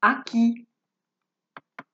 aqui.